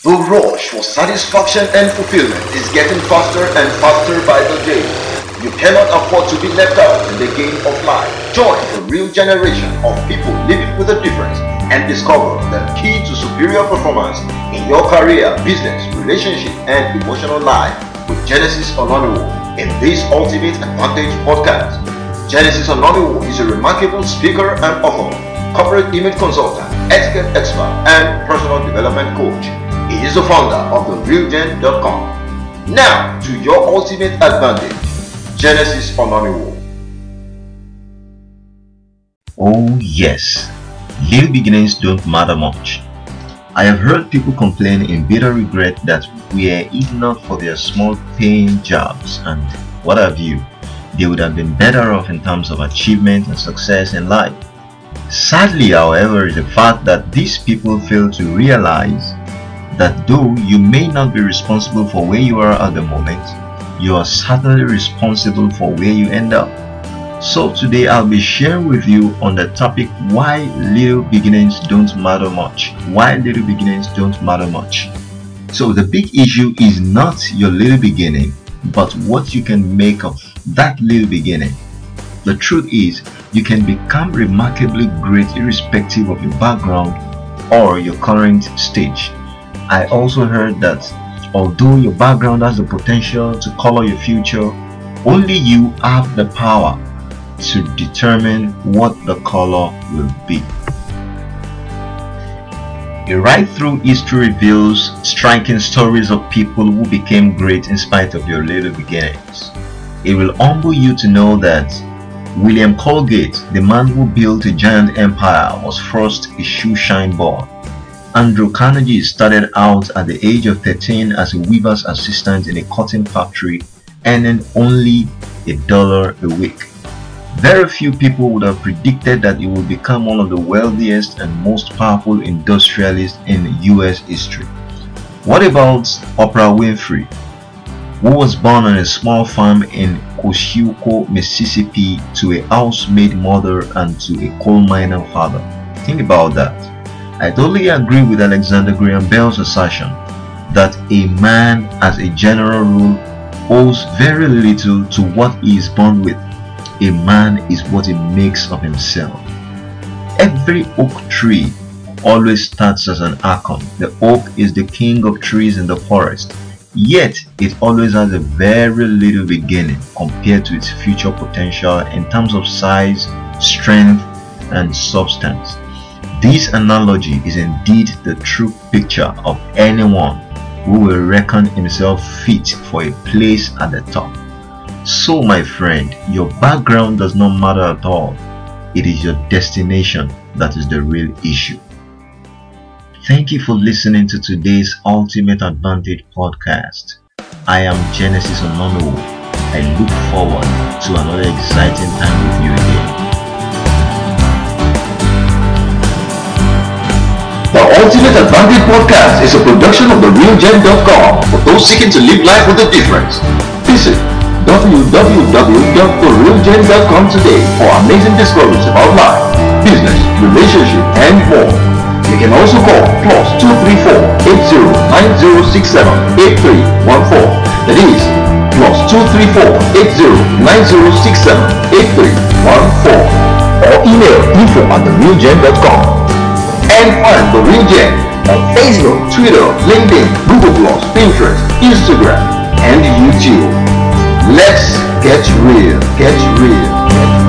The rush for satisfaction and fulfillment is getting faster and faster by the day. You cannot afford to be left out in the game of life. Join the real generation of people living with a difference and discover the key to superior performance in your career, business, relationship, and emotional life with Genesis Ononiwo in this Ultimate Advantage podcast. Genesis Ononiwo is a remarkable speaker and author, corporate image consultant, etiquette expert, and personal development coach. Is the founder of TheRealGen.com. Now to your ultimate advantage, Genesis Ononiwo. Oh yes, little beginnings don't matter much. I have heard people complain in bitter regret that were it not for their small paying jobs and what have you, they would have been better off in terms of achievement and success in life. Sadly, however, is the fact that these people fail to realize that though you may not be responsible for where you are at the moment, you are certainly responsible for where you end up. So today I'll be sharing with you on the topic why little beginnings don't matter much. Why little beginnings don't matter much. So the big issue is not your little beginning, but what you can make of that little beginning. The truth is, you can become remarkably great irrespective of your background or your current stage. I also heard that although your background has the potential to color your future, only you have the power to determine what the color will be. A ride through history reveals striking stories of people who became great in spite of their little beginnings. It will humble you to know that William Colgate, the man who built a giant empire, was first a shoe shine boy. Andrew Carnegie started out at the age of 13 as a weaver's assistant in a cotton factory, earning only a dollar a week. Very few people would have predicted that he would become one of the wealthiest and most powerful industrialists in US history. What about Oprah Winfrey, who was born on a small farm in Kosciusko, Mississippi to a housemaid mother and to a coal miner father? Think about that. I totally agree with Alexander Graham Bell's assertion that a man, as a general rule, owes very little to what he is born with. A man is what he makes of himself. Every oak tree always starts as an acorn. The oak is the king of trees in the forest, yet it always has a very little beginning compared to its future potential in terms of size, strength, and substance. This analogy is indeed the true picture of anyone who will reckon himself fit for a place at the top. So, my friend, your background does not matter at all. It is your destination that is the real issue. Thank you for listening to today's Ultimate Advantage podcast. I am Genesis Onono. I look forward to another exciting time with you again. Ultimate Advantage Podcast is a production of TheRealGen.com for those seeking to live life with a difference. Visit www.TheRealGen.com today for amazing discoveries about life, business, relationship, and more. You can also call plus 234 8090678314. That is plus 234 8090678314 or email info at TheRealGen.com and find The Gen on Facebook, Twitter, LinkedIn, Google+, Pinterest, Instagram, and YouTube. Let's get real, get real, get real.